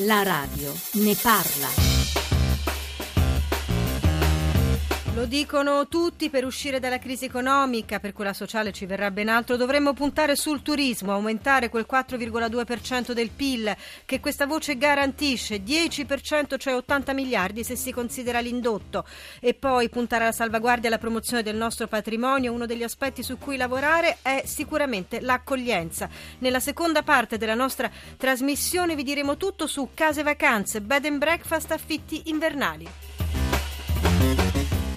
La radio ne parla. Lo dicono tutti, per uscire dalla crisi economica, per quella sociale ci verrà ben altro, dovremmo puntare sul turismo, aumentare quel 4,2% del PIL che questa voce garantisce, 10% cioè 80 miliardi se si considera l'indotto e poi puntare alla salvaguardia e alla promozione del nostro patrimonio, uno degli aspetti su cui lavorare è sicuramente l'accoglienza. Nella seconda parte della nostra trasmissione vi diremo tutto su case vacanze, bed and breakfast, affitti invernali.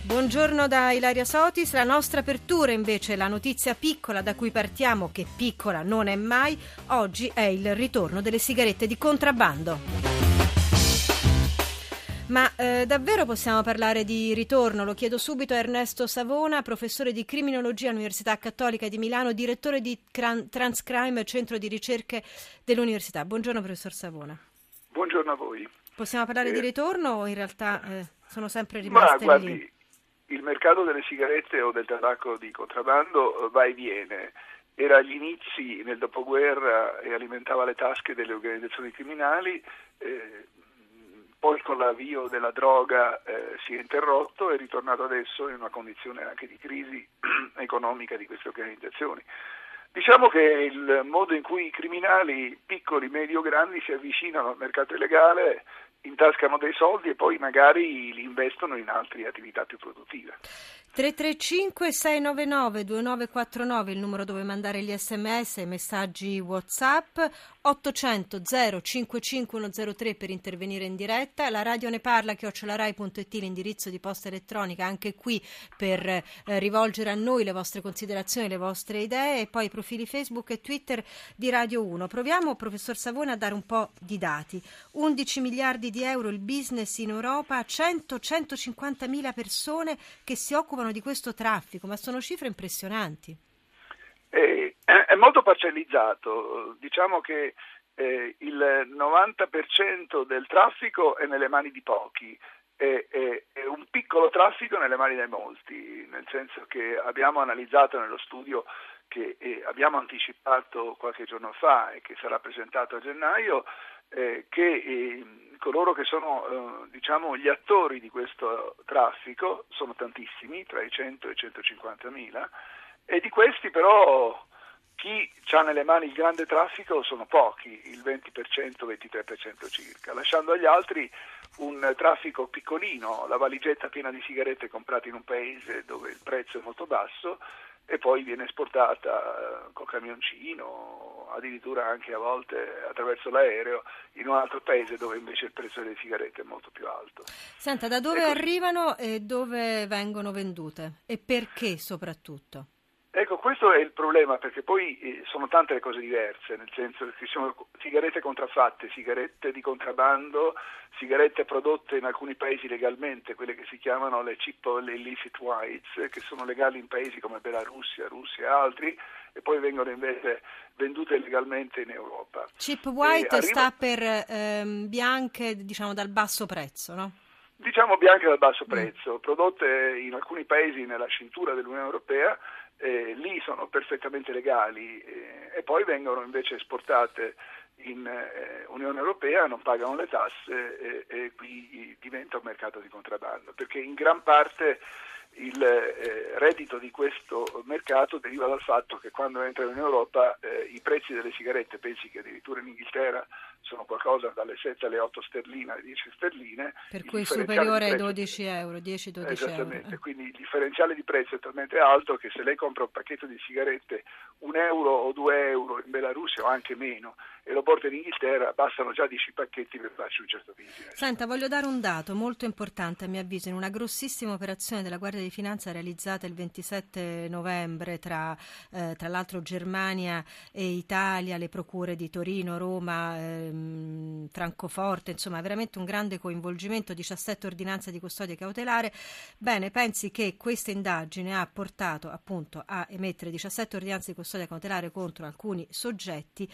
Buongiorno da Ilaria Sotis, la nostra apertura invece, la notizia piccola da cui partiamo, che piccola non è mai, oggi è il ritorno delle sigarette di contrabbando. Ma eh, davvero possiamo parlare di ritorno? Lo chiedo subito a Ernesto Savona, professore di criminologia all'Università Cattolica di Milano, direttore di Transcrime, centro di ricerche dell'Università. Buongiorno professor Savona. Buongiorno a voi. Possiamo parlare eh, di ritorno o in realtà eh, sono sempre rimaste ma, guardi, lì? Il mercato delle sigarette o del tabacco di contrabbando eh, va e viene. Era agli inizi nel dopoguerra e alimentava le tasche delle organizzazioni criminali, eh, poi con l'avvio della droga eh, si è interrotto e è ritornato adesso in una condizione anche di crisi economica di queste organizzazioni. Diciamo che il modo in cui i criminali piccoli, medio, grandi si avvicinano al mercato illegale intascano dei soldi e poi magari li investono in altre attività più produttive. 335 699 2949 il numero dove mandare gli sms e messaggi whatsapp 800 055103 per intervenire in diretta. La radio ne parla chiocciolarai.it l'indirizzo di posta elettronica anche qui per eh, rivolgere a noi le vostre considerazioni le vostre idee e poi i profili facebook e twitter di Radio 1 proviamo professor Savone a dare un po' di dati. 11 miliardi di euro il business in Europa 100-150 mila persone che si occupano di questo traffico, ma sono cifre impressionanti. Eh, è molto parcellizzato, diciamo che eh, il 90% del traffico è nelle mani di pochi e, e, e, un piccolo traffico nelle mani dei molti, nel senso che abbiamo analizzato nello studio che eh, abbiamo anticipato qualche giorno fa e che sarà presentato a gennaio, eh, che eh, coloro che sono eh, diciamo, gli attori di questo traffico sono tantissimi, tra i 100 e i 150 mila, e di questi però chi ha nelle mani il grande traffico sono pochi, il 20%, 23% circa, lasciando agli altri un traffico piccolino, la valigetta piena di sigarette comprate in un paese dove il prezzo è molto basso e poi viene esportata eh, col camioncino, addirittura anche a volte attraverso l'aereo in un altro paese dove invece il prezzo delle sigarette è molto più alto. Senta, da dove ecco, arrivano e dove vengono vendute e perché soprattutto? Ecco, questo è il problema perché poi eh, sono tante le cose diverse, nel senso che ci sono sigarette contraffatte, sigarette di contrabbando, sigarette prodotte in alcuni paesi legalmente, quelle che si chiamano le chip o le illicit whites, che sono legali in paesi come Belarussia, Russia e altri, e poi vengono invece vendute legalmente in Europa. Chip white arriva... sta per ehm, bianche, diciamo, dal basso prezzo, no? Diciamo bianche dal basso mm. prezzo, prodotte in alcuni paesi nella cintura dell'Unione Europea eh, lì sono perfettamente legali eh, e poi vengono invece esportate in eh, Unione Europea, non pagano le tasse e qui diventa un mercato di contrabbando, perché in gran parte il eh, reddito di questo mercato deriva dal fatto che quando entrano in Europa eh, i prezzi delle sigarette, pensi che addirittura in Inghilterra sono qualcosa dalle 7 alle 8 sterline alle 10 sterline. Per cui superiore ai 12 euro, 10-12 Esattamente, euro. quindi il differenziale di prezzo è talmente alto che se lei compra un pacchetto di sigarette un euro o due euro in Belarussia o anche meno e lo porta in Inghilterra, bastano già 10 pacchetti per farci un certo business. Senta, voglio dare un dato molto importante a mio avviso, in una grossissima operazione della Guardia di Finanza realizzata il 27 novembre tra, eh, tra l'altro Germania e Italia, le procure di Torino, Roma, ehm, Francoforte, insomma veramente un grande coinvolgimento, 17 ordinanze di custodia cautelare. Bene, pensi che questa indagine ha portato appunto a emettere 17 ordinanze di custodia cautelare contro alcuni soggetti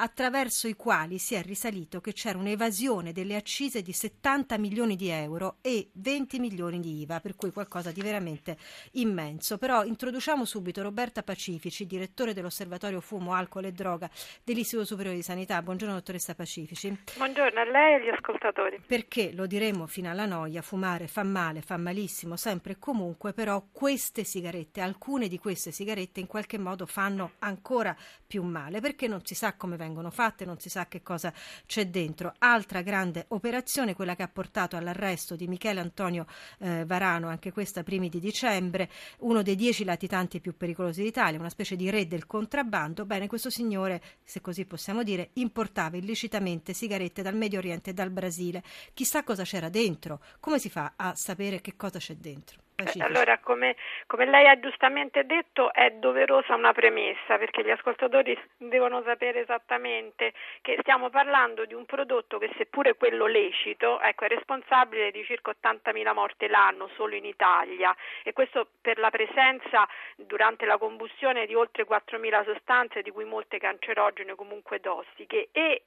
attraverso i quali si è risalito che c'era un'evasione delle accise di 70 milioni di euro e 20 milioni di IVA, per cui qualcosa di veramente immenso. Però introduciamo subito Roberta Pacifici, direttore dell'Osservatorio Fumo, Alcol e Droga dell'Istituto Superiore di Sanità. Buongiorno dottoressa Pacifici. Buongiorno a lei e agli ascoltatori. Perché, lo diremo fino alla noia, fumare fa male, fa malissimo, sempre e comunque, però queste sigarette, alcune di queste sigarette in qualche modo fanno ancora più male, perché non si sa come vengono fatte, non si sa che cosa c'è dentro. Altra grande operazione, quella che ha portato all'arresto di Michele Antonio eh, Varano, anche questa primi di dicembre, uno dei dieci latitanti più pericolosi d'Italia, una specie di re del contrabbando. Bene, questo signore, se così possiamo dire, importava illecitamente sigarette dal Medio Oriente e dal Brasile. Chissà cosa c'era dentro, come si fa a sapere che cosa c'è dentro? Pacifici. Allora, come, come, lei ha giustamente detto, è doverosa una premessa perché gli ascoltatori devono sapere esattamente che stiamo parlando di un prodotto che, seppure quello lecito, ecco, è responsabile di circa 80.000 morti l'anno solo in Italia e questo per la presenza durante la combustione di oltre 4.000 sostanze, di cui molte cancerogene comunque tossiche e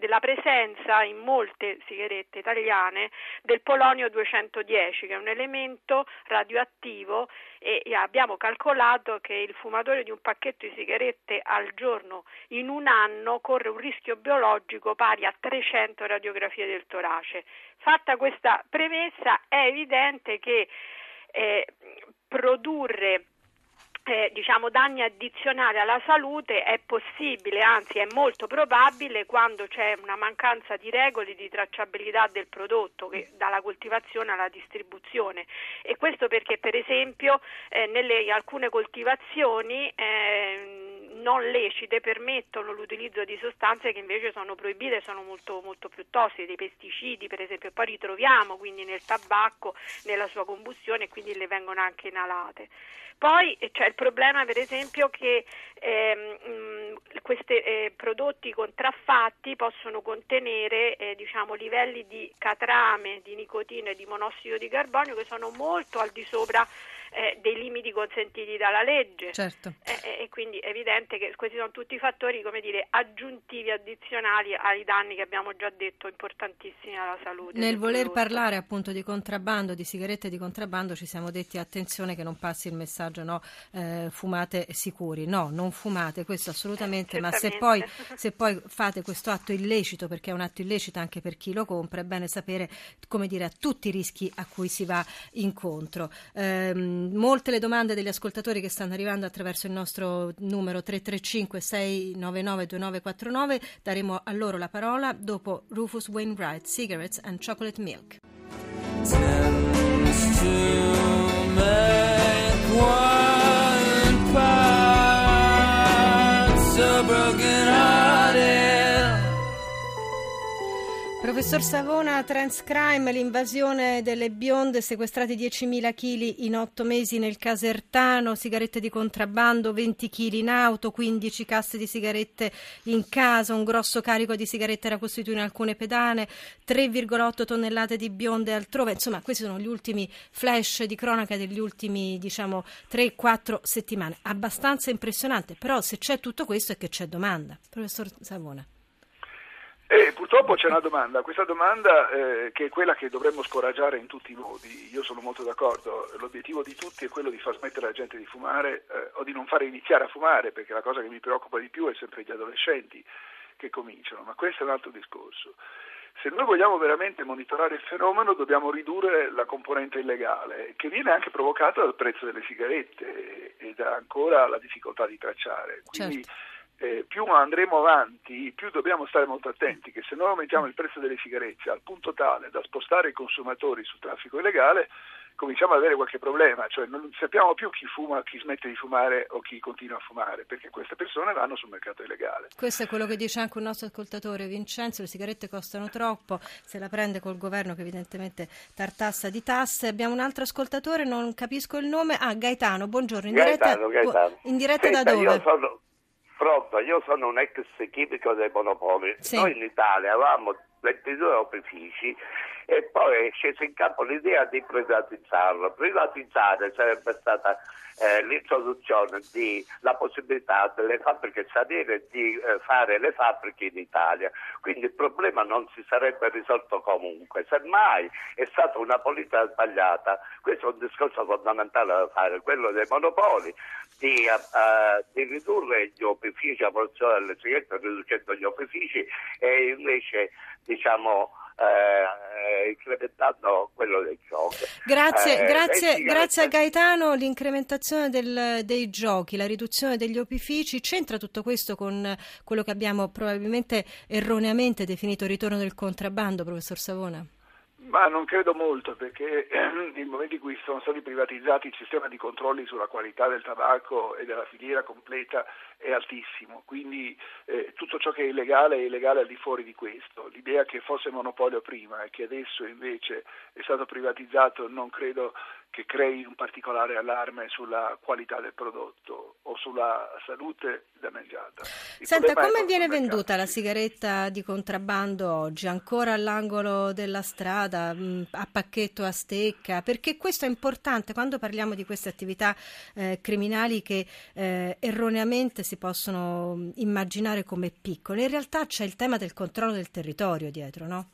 della presenza in molte sigarette italiane del polonio 210 che è un elemento radioattivo e abbiamo calcolato che il fumatore di un pacchetto di sigarette al giorno in un anno corre un rischio biologico pari a 300 radiografie del torace. Fatta questa premessa è evidente che eh, produrre eh, diciamo, danni addizionali alla salute è possibile, anzi è molto probabile quando c'è una mancanza di regole di tracciabilità del prodotto che, dalla coltivazione alla distribuzione. E questo perché per esempio eh, nelle alcune coltivazioni eh, non lecite permettono l'utilizzo di sostanze che invece sono proibite, sono molto, molto più tossiche, dei pesticidi per esempio, poi ritroviamo quindi nel tabacco, nella sua combustione e quindi le vengono anche inalate. Poi c'è il problema per esempio che ehm, questi eh, prodotti contraffatti possono contenere eh, diciamo, livelli di catrame, di nicotina e di monossido di carbonio che sono molto al di sopra eh, dei limiti consentiti dalla legge. Certo. Eh, e quindi è evidente che questi sono tutti fattori come dire, aggiuntivi, addizionali ai danni che abbiamo già detto importantissimi alla salute. Nel voler prodotto. parlare appunto di contrabbando, di sigarette di contrabbando, ci siamo detti attenzione che non passi il messaggio no, eh, fumate sicuri. No, non fumate, questo assolutamente, ma se poi, se poi, fate questo atto illecito, perché è un atto illecito anche per chi lo compra, è bene sapere come dire a tutti i rischi a cui si va incontro. Ehm, molte le domande degli ascoltatori che stanno arrivando attraverso il nostro numero 335 699 2949. Daremo a loro la parola dopo Rufus Wainwright, Cigarettes and Chocolate Milk. Professor Savona, Transcrime, l'invasione delle bionde, sequestrati 10.000 kg in otto mesi nel Casertano, sigarette di contrabbando, 20 kg in auto, 15 casse di sigarette in casa, un grosso carico di sigarette era costituito in alcune pedane, 3,8 tonnellate di bionde altrove. Insomma, questi sono gli ultimi flash di cronaca degli ultimi, diciamo, 3-4 settimane. Abbastanza impressionante, però se c'è tutto questo è che c'è domanda. Professor Savona. Eh, purtroppo c'è una domanda, questa domanda eh, che è quella che dovremmo scoraggiare in tutti i modi, io sono molto d'accordo, l'obiettivo di tutti è quello di far smettere la gente di fumare eh, o di non fare iniziare a fumare, perché la cosa che mi preoccupa di più è sempre gli adolescenti che cominciano, ma questo è un altro discorso. Se noi vogliamo veramente monitorare il fenomeno dobbiamo ridurre la componente illegale, che viene anche provocata dal prezzo delle sigarette e da ancora la difficoltà di tracciare. Quindi, certo eh, più andremo avanti, più dobbiamo stare molto attenti che se noi aumentiamo il prezzo delle sigarette al punto tale da spostare i consumatori sul traffico illegale, cominciamo ad avere qualche problema, cioè non sappiamo più chi fuma, chi smette di fumare o chi continua a fumare, perché queste persone vanno sul mercato illegale. Questo è quello che dice anche un nostro ascoltatore Vincenzo, le sigarette costano troppo, se la prende col governo che evidentemente tartassa di tasse. Abbiamo un altro ascoltatore, non capisco il nome, ah Gaetano, buongiorno, in Gaetano, diretta, Gaetano. In diretta Senta, da dove? Pronto, io sono un ex chimico dei monopoli. Sì. Noi in Italia avevamo 22 opifici e poi è scesa in campo l'idea di privatizzarlo. Privatizzare sarebbe stata eh, l'introduzione della possibilità delle fabbriche straniere di eh, fare le fabbriche in Italia. Quindi il problema non si sarebbe risolto comunque. Semmai è stata una politica sbagliata. Questo è un discorso fondamentale da fare, quello dei monopoli, di, uh, di ridurre gli opifici, la produzione delle sigarette riducendo gli opifici e invece diciamo eh, incrementando quello dei giochi. Grazie, eh, grazie, grazie a Gaetano, l'incrementazione del, dei giochi, la riduzione degli opifici, c'entra tutto questo con quello che abbiamo probabilmente erroneamente definito ritorno del contrabbando, professor Savona? Ma non credo molto perché nel momento in cui sono stati privatizzati il sistema di controlli sulla qualità del tabacco e della filiera completa è altissimo, quindi eh, tutto ciò che è illegale è illegale al di fuori di questo. L'idea che fosse monopolio prima e che adesso invece è stato privatizzato non credo che crei un particolare allarme sulla qualità del prodotto o sulla salute danneggiata. Il Senta, come viene venduta la sigaretta di contrabbando oggi? Ancora all'angolo della strada, mm, a pacchetto a stecca? Perché questo è importante quando parliamo di queste attività eh, criminali che eh, erroneamente si possono immaginare come piccole. In realtà c'è il tema del controllo del territorio dietro, no?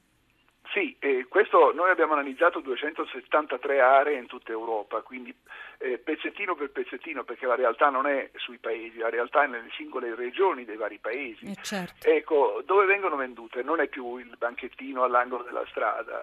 Sì, eh, questo noi abbiamo analizzato 273 aree in tutta Europa, quindi eh, pezzettino per pezzettino, perché la realtà non è sui paesi, la realtà è nelle singole regioni dei vari paesi. Eh certo. Ecco, dove vengono vendute? Non è più il banchettino all'angolo della strada,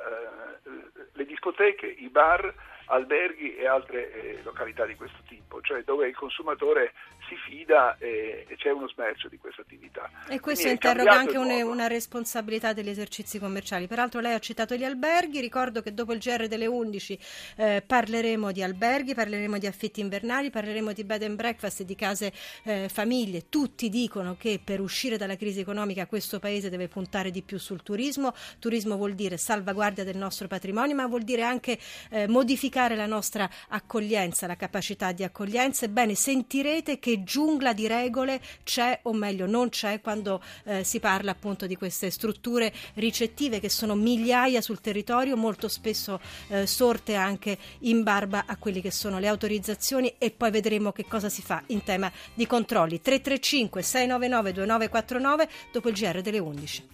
eh, le discoteche, i bar, alberghi e altre eh, località di questo tipo, cioè dove il consumatore si fida e, e c'è uno smercio di questa attività. E questo Quindi interroga anche una, una, responsabilità degli esercizi commerciali. Peraltro lei ha citato gli alberghi, ricordo che dopo il GR delle 11 eh, parleremo di alberghi, parleremo di affitti invernali, parleremo di bed and breakfast di case eh, famiglie. Tutti dicono che per uscire dalla crisi economica questo paese deve puntare di più sul turismo. Turismo vuol dire salvaguardia del nostro patrimonio, ma vuol dire anche eh, modificare la nostra accoglienza, la capacità di accoglienza, ebbene sentirete che giungla di regole c'è o meglio non c'è quando eh, si parla appunto di queste strutture ricettive che sono migliaia sul territorio, molto spesso eh, sorte anche in barba a quelle che sono le autorizzazioni e poi vedremo che cosa si fa in tema di controlli. 335 699 2949 dopo il GR delle 11.